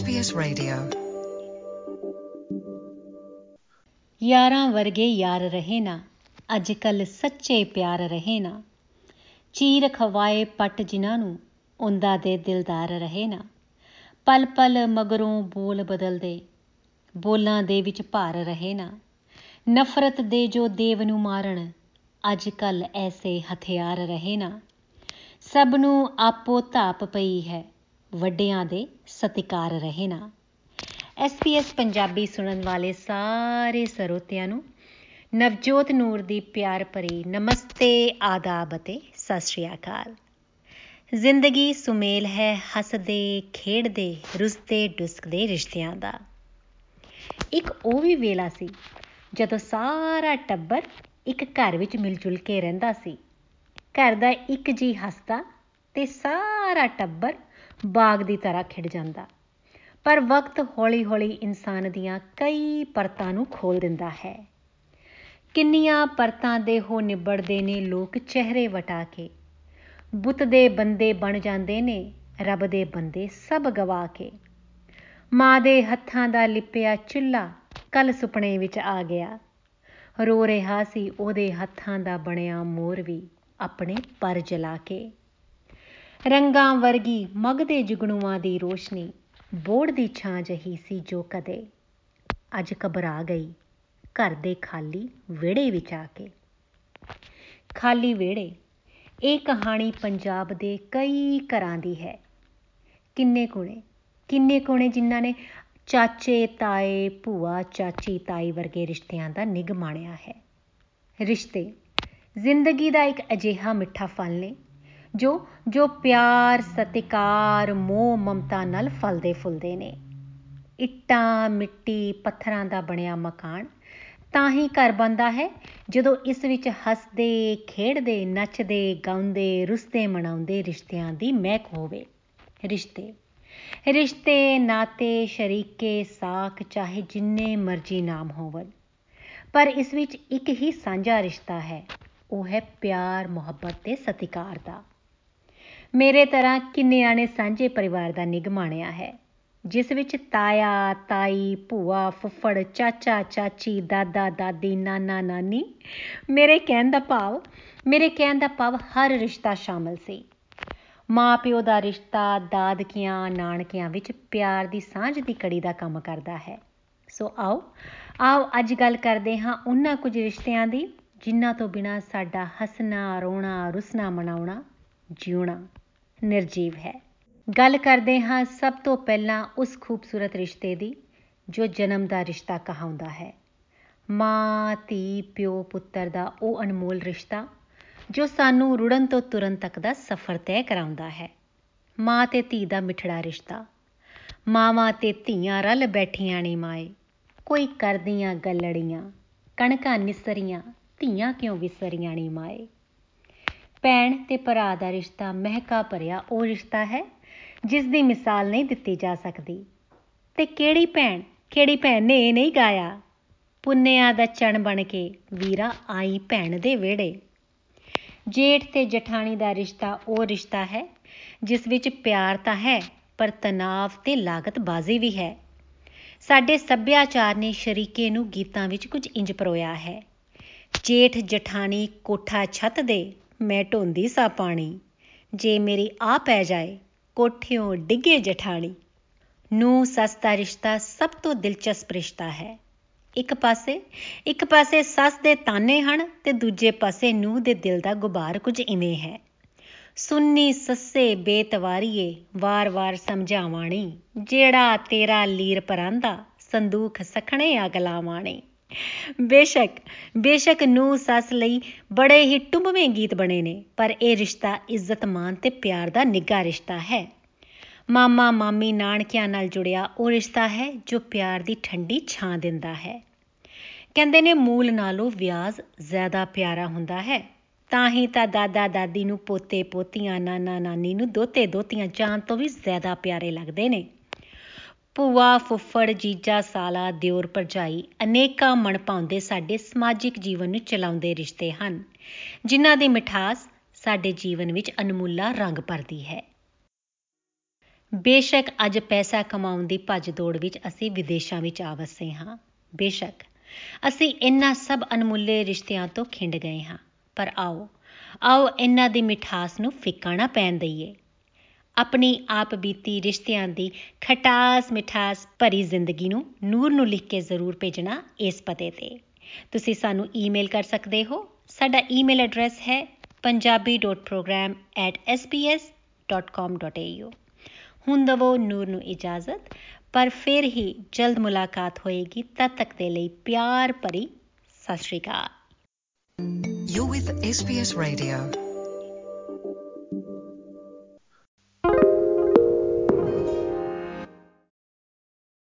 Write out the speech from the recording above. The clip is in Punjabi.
SBS Radio. ਯਾਰਾਂ ਵਰਗੇ ਯਾਰ ਰਹੇ ਨਾ ਅੱਜ ਕੱਲ ਸੱਚੇ ਪਿਆਰ ਰਹੇ ਨਾ। ਚੀਰ ਖਵਾਏ ਪੱਟ ਜਿਨ੍ਹਾਂ ਨੂੰ, ਉਹਦਾ ਦੇ ਦਿਲਦਾਰ ਰਹੇ ਨਾ। ਪਲ ਪਲ ਮਗਰੋਂ ਬੋਲ ਬਦਲਦੇ, ਬੋਲਾਂ ਦੇ ਵਿੱਚ ਭਾਰ ਰਹੇ ਨਾ। ਨਫ਼ਰਤ ਦੇ ਜੋ ਦੇਵ ਨੂੰ ਮਾਰਨ ਅੱਜ ਕੱਲ ਐਸੇ ਹਥਿਆਰ ਰਹੇ ਨਾ। ਸਭ ਨੂੰ ਆਪੋ ਧਾਪ ਪਈ ਹੈ ਵੱਡਿਆਂ ਦੇ ਸਤਿਕਾਰ ਰਹੇ ਨਾ। ਐਸਪੀਐਸ ਪੰਜਾਬੀ ਸੁਣਨ ਵਾਲੇ ਸਾਰੇ ਸਰੋਤਿਆਂ ਨੂੰ ਨਵਜੋਤ ਨੂਰ ਦੀ ਪਿਆਰ ਭਰੀ ਨਮਸਤੇ, ਆਦਾਬ ਅਤੇ ਸਤਿ ਸ਼੍ਰੀ ਅਕਾਲ। ਜ਼ਿੰਦਗੀ ਸੁਮੇਲ ਹੈ ਹੱਸਦੇ, ਖੇਡਦੇ, ਰੁੱਸਦੇ, ਡੁਸਕਦੇ ਰਿਸ਼ਤਿਆਂ ਦਾ। ਇੱਕ ਉਹ ਵੀ ਵੇਲਾ ਸੀ ਜਦੋਂ ਸਾਰਾ ਟੱਬਰ ਇੱਕ ਘਰ ਵਿੱਚ ਮਿਲ ਜੁਲ ਕੇ ਰਹਿੰਦਾ ਸੀ। ਘਰ ਦਾ ਇੱਕ ਜੀ ਹੱਸਦਾ ਤੇ ਸਾਰਾ ਟੱਬਰ ਬਾਗ ਦੀ ਤਰ੍ਹਾਂ ਖਿੜ ਜਾਂਦਾ। ਪਰ ਵਕਤ ਹੌਲੀ-ਹੌਲੀ ਇਨਸਾਨ ਦੀਆਂ ਕਈ ਪਰਤਾਂ ਨੂੰ ਖੋਲ ਦਿੰਦਾ ਹੈ। ਕਿੰਨੀਆਂ ਪਰਤਾਂ ਦੇ ਹੋ ਨਿਬੜਦੇ ਨੇ ਲੋਕ ਚਿਹਰੇ ਵਟਾ ਕੇ। ਬੁੱਤ ਦੇ ਬੰਦੇ ਬਣ ਜਾਂਦੇ ਨੇ, ਰੱਬ ਦੇ ਬੰਦੇ ਸਭ ਗਵਾ ਕੇ। ਮਾਂ ਦੇ ਹੱਥਾਂ ਦਾ ਲਿਪਿਆ ਚੁੱਲਾ ਕੱਲ ਸੁਪਨੇ ਵਿੱਚ ਆ ਗਿਆ। ਰੋ ਰਿਹਾ ਸੀ ਉਹਦੇ ਹੱਥਾਂ ਦਾ ਬਣਿਆ ਮੋਰ ਵੀ ਆਪਣੇ ਪਰ ਜਲਾ ਕੇ। ਰੰਗਾਂ ਵਰਗੀ ਮਗਦੇ ਜੁਗਨੂਆਂ ਦੀ ਰੋਸ਼ਨੀ ਬੋੜ ਦੀ ਛਾਂ ਜਹੀ ਸੀ ਜੋ ਕਦੇ। ਅੱਜ ਘਬਰਾ ਗਈ, ਘਰ ਦੇ ਖਾਲੀ ਵਿਹੜੇ ਵਿੱਚ ਆ ਕੇ। ਖਾਲੀ ਵਿਹੜੇ, ਇਹ ਕਹਾਣੀ ਪੰਜਾਬ ਦੇ ਕਈ ਘਰਾਂ ਦੀ ਹੈ। ਕਿੰਨੇ ਕੋਣੇ ਕਿੰਨੇ ਕੋਣੇ ਜਿਨ੍ਹਾਂ ਨੇ ਚਾਚੇ, ਤਾਏ, ਭੂਆ, ਚਾਚੀ, ਤਾਈ ਵਰਗੇ ਰਿਸ਼ਤਿਆਂ ਦਾ ਨਿਗ ਮਾਣਿਆ ਹੈ। ਰਿਸ਼ਤੇ ਜ਼ਿੰਦਗੀ ਦਾ ਇੱਕ ਅਜਿਹਾ ਮਿੱਠਾ ਫਲ ਨੇ ਜੋ ਜੋ ਪਿਆਰ, ਸਤਿਕਾਰ, ਮੋਹ, ਮਮਤਾ ਨਾਲ ਫਲਦੇ ਫੁੱਲਦੇ ਨੇ। ਇੱਟਾਂ, ਮਿੱਟੀ, ਪੱਥਰਾਂ ਦਾ ਬਣਿਆ ਮਕਾਨ ਤਾਂ ਹੀ ਘਰ ਬੰਦਾ ਹੈ, ਜਦੋਂ ਇਸ ਵਿੱਚ ਹੱਸਦੇ, ਖੇਡਦੇ, ਨੱਚਦੇ, ਗਾਉਂਦੇ, ਰੁੱਸਦੇ, ਮਨਾਉਂਦੇ ਰਿਸ਼ਤਿਆਂ ਦੀ ਮਹਿਕ ਹੋਵੇ। ਰਿਸ਼ਤੇ। ਰਿਸ਼ਤੇ, ਨਾਤੇ, ਸ਼ਰੀਕੇ, ਸਾਖ, ਚਾਹੇ ਜਿੰਨੇ ਮਰਜ਼ੀ ਨਾਮ ਹੋਵਨ ਪਰ ਇਸ ਵਿੱਚ ਇੱਕ ਹੀ ਸਾਂਝਾ ਰਿਸ਼ਤਾ ਹੈ, ਉਹ ਹੈ ਪਿਆਰ, ਮੁਹੱਬਤ ਤੇ ਸਤਿਕਾਰ ਦਾ। ਮੇਰੇ ਤਰ੍ਹਾਂ ਕਿੰਨਿਆਂ ਨੇ ਸਾਂਝੇ ਪਰਿਵਾਰ ਦਾ ਨਿਗ ਮਾਣਿਆ ਹੈ। ਜਿਸ ਵਿੱਚ ਤਾਇਆ, ਤਾਈ, ਭੂਆ, ਫੁੱਫੜ, ਚਾਚਾ, ਚਾਚੀ, ਦਾਦਾ, ਦਾਦੀ, ਨਾਨਾ, ਨਾਨੀ, ਮੇਰੇ ਕਹਿਣ ਦਾ ਭਾਵ, ਮੇਰੇ ਕਹਿਣ ਦਾ ਭਾਵ ਹਰ ਰਿਸ਼ਤਾ ਸ਼ਾਮਲ ਸੀ। ਮਾਂ ਪਿਓ ਦਾ ਰਿਸ਼ਤਾ ਦਾਦਕਿਆਂ, ਨਾਨਕਿਆਂ ਵਿੱਚ ਪਿਆਰ ਦੀ ਸਾਂਝ ਦੀ ਕੜੀ ਦਾ ਕੰਮ ਕਰਦਾ ਹੈ। ਸੋ ਆਓ ਆਓ ਅੱਜ ਗੱਲ ਕਰਦੇ ਹਾਂ ਉਹਨਾਂ ਕੁਝ ਰਿਸ਼ਤਿਆਂ ਦੀ, ਜਿਨ੍ਹਾਂ ਤੋਂ ਬਿਨਾ ਸਾਡਾ ਹੱਸਣਾ, ਰੋਣਾ, ਰੁਸਣਾ, ਮਨਾਉਣਾ, ਜਿਉਣਾ। ਨਿਰਜੀਵ ਹੈ। ਗੱਲ ਕਰਦੇ ਹਾਂ ਸਭ ਤੋਂ ਪਹਿਲਾਂ ਉਸ ਖੂਬਸੂਰਤ ਰਿਸ਼ਤੇ ਦੀ, ਜੋ ਜਨਮ ਦਾ ਰਿਸ਼ਤਾ ਕਹਾਉਂਦਾ ਹੈ। ਮਾਂ, ਧੀ, ਪਿਓ, ਪੁੱਤਰ ਦਾ ਉਹ ਅਨਮੋਲ ਰਿਸ਼ਤਾ, ਜੋ ਸਾਨੂੰ ਰੁੜਨ ਤੋਂ ਤੁਰਨ ਤੱਕ ਦਾ ਸਫ਼ਰ ਤੈਅ ਕਰਾਉਂਦਾ ਹੈ। ਮਾਂ ਤੇ ਧੀ ਦਾ ਮਿਠੜਾ ਰਿਸ਼ਤਾ। ਮਾਵਾਂ ਤੇ ਧੀਆਂ ਰਲ ਬੈਠੀਆਂ ਨੇ ਮਾਏ। ਕੋਈ ਕਰਦੀਆਂ ਗੱਲੜੀਆਂ, ਕਣਕਾਂ ਨਿਸਰੀਆਂ, ਧੀਆਂ ਕਿਉਂ ਵਿਸਰੀਆਂ ਨੀ ਮਾਏ। ਭੈਣ ਤੇ ਭਰਾ ਦਾ ਰਿਸ਼ਤਾ ਮਹਿਕਾ ਭਰਿਆ ਉਹ ਰਿਸ਼ਤਾ ਹੈ, ਜਿਸ ਦੀ ਮਿਸਾਲ ਨਹੀਂ ਦਿੱਤੀ ਜਾ ਸਕਦੀ। ਤੇ ਕਿਹੜੀ ਭੈਣ ਕਿਹੜੀ ਭੈਣ ਨੇ ਇਹ ਨਹੀਂ ਗਾਇਆ? ਪੁੰਨਿਆ ਦਾ ਚਣ ਬਣ ਕੇ ਵੀਰਾ ਆਈ ਭੈਣ ਦੇ ਵਿਹੜੇ। ਜੇਠ ਤੇ ਜਠਾਣੀ ਦਾ ਰਿਸ਼ਤਾ ਉਹ ਰਿਸ਼ਤਾ ਹੈ, ਜਿਸ ਵਿੱਚ ਪਿਆਰ ਤਾਂ ਹੈ, ਪਰ ਤਣਾਵ ਤੇ ਲਾਗਤ ਬਾਜ਼ੀ ਵੀ ਹੈ। ਸਾਡੇ ਸੱਭਿਆਚਾਰ ਨੇ ਸ਼ਰੀਕੇ ਨੂੰ ਗੀਤਾਂ ਵਿੱਚ ਕੁਝ ਇੰਜ ਪਰੋਇਆ ਹੈ। ਜੇਠ ਜਠਾਣੀ ਕੋਠਾ ਛੱਤ ਦੇ ਮੈਂ ਢੋਂਦੀ ਸਾ ਪਾਣੀ। ਜੇ ਮੇਰੀ ਆ ਪੈ ਜਾਏ, ਕੋਠਿਓਂ ਡਿੱਗੇ ਜਠਾਣੀ। ਨੂੰ ਸੱਸ ਦਾ ਰਿਸ਼ਤਾ ਸਭ ਤੋਂ ਦਿਲਚਸਪ ਰਿਸ਼ਤਾ ਹੈ। ਇੱਕ ਪਾਸੇ ਇੱਕ ਪਾਸੇ ਸੱਸ ਦੇ ਤਾਨੇ ਹਨ ਤੇ ਦੂਜੇ ਪਾਸੇ ਨੂੰਹ ਦੇ ਦਿਲ ਦਾ ਗੁਬਾਰ ਕੁਝ ਇਵੇਂ ਹੈ। ਸੁੰਨੀ ਸੱਸੇ ਬੇਤਵਾਰੀਏ, ਵਾਰ-ਵਾਰ ਸਮਝਾਵਾਣੀ, ਜਿਹੜਾ ਤੇਰਾ ਲੀਰ ਪਰਾਂਦਾ, ਸੰਦੂਖ ਸਖਣੇ ਅਗਲਾਵਾਣੀ ਬੇਸ਼ੱਕ ਬੇਸ਼ੱਕ ਨੂੰ ਸੱਸ ਲਈ ਬੜੇ ਹੀ ਟੁੰਬਵੇਂ ਗੀਤ ਬਣੇ ਨੇ, ਪਰ ਇਹ ਰਿਸ਼ਤਾ ਇੱਜ਼ਤ ਮਾਨ ਤੇ ਪਿਆਰ ਦਾ ਨਿੱਘਾ ਰਿਸ਼ਤਾ ਹੈ। ਮਾਮਾ, ਮਾਮੀ, ਨਾਨਕਿਆਂ ਨਾਲ ਜੁੜਿਆ ਉਹ ਰਿਸ਼ਤਾ ਹੈ ਜੋ ਪਿਆਰ ਦੀ ਠੰਡੀ ਛਾਂ ਦਿੰਦਾ ਹੈ। ਕਹਿੰਦੇ ਨੇ ਮੂਲ ਨਾਲੋਂ ਵਿਆਜ ਜ਼ਿਆਦਾ ਪਿਆਰਾ ਹੁੰਦਾ ਹੈ। ਤਾਂ ਹੀ ਤਾਂ ਦਾਦਾ, ਦਾਦੀ ਨੂੰ ਪੋਤੇ, ਪੋਤੀਆਂ, ਨਾਨਾ, ਨਾਨੀ ਨੂੰ ਦੋਤੇ ਦੋਤੀਆਂ ਜਾਨ ਤੋਂ ਵੀ ਜ਼ਿਆਦਾ ਪਿਆਰੇ ਲੱਗਦੇ ਨੇ। ਭੂਆ ਫੁੱਫੜ ਜੀਜਾ ਸਾਲਾ ਦਿਓਰ ਭਰਜਾਈ ਅਨੇਕਾਂ ਮਨ ਪਾਉਂਦੇ ਸਾਡੇ ਸਮਾਜਿਕ ਜੀਵਨ ਨੂੰ ਚਲਾਉਂਦੇ ਰਿਸ਼ਤੇ ਹਨ, ਜਿਨ੍ਹਾਂ ਦੀ ਮਿਠਾਸ ਸਾਡੇ ਜੀਵਨ ਵਿੱਚ ਅਨਮੁੱਲਾ ਰੰਗ ਭਰਦੀ ਹੈ। ਬੇਸ਼ੱਕ ਅੱਜ ਪੈਸਾ ਕਮਾਉਣ ਦੀ ਭੱਜ ਦੌੜ ਵਿੱਚ ਅਸੀਂ ਵਿਦੇਸ਼ਾਂ ਵਿੱਚ ਆ ਵਸੇ ਹਾਂ। ਬੇਸ਼ੱਕ, ਅਸੀਂ ਇਨ੍ਹਾਂ ਸਭ ਅਨਮੁੱਲੇ ਰਿਸ਼ਤਿਆਂ ਤੋਂ ਖਿੰਡ ਗਏ ਹਾਂ। ਪਰ ਆਓ ਆਓ ਇਹਨਾਂ ਦੀ ਮਿਠਾਸ ਨੂੰ ਫਿੱਕਾ ਨਾ ਪੈਣ ਦਈਏ। ਆਪਣੀ ਆਪ ਬੀਤੀ ਰਿਸ਼ਤਿਆਂ ਦੀ ਖਟਾਸ ਮਿਠਾਸ ਭਰੀ ਜ਼ਿੰਦਗੀ ਨੂੰ ਨੂਰ ਨੂੰ ਲਿਖ ਕੇ ਜ਼ਰੂਰ ਭੇਜਣਾ ਇਸ ਪਤੇ ਤੇ। ਤੁਸੀਂ ਸਾਨੂੰ ਈਮੇਲ ਕਰ ਸਕਦੇ ਹੋ। ਸਾਡਾ ਈਮੇਲ ਐਡਰੈਸ ਹੈ punjabi.program@sbs.com.au ਹੁਣ ਦਵੋ ਨੂਰ ਨੂੰ ਇਜਾਜ਼ਤ, ਪਰ ਫਿਰ ਹੀ ਜਲਦ ਮੁਲਾਕਾਤ ਹੋਏਗੀ ਤਦ ਤੱਕ ਦੇ ਲਈ ਪਿਆਰ ਭਰੀ ਸਤਿ ਸ਼੍ਰੀ ਅਕਾਲ। You're with SBS Radio.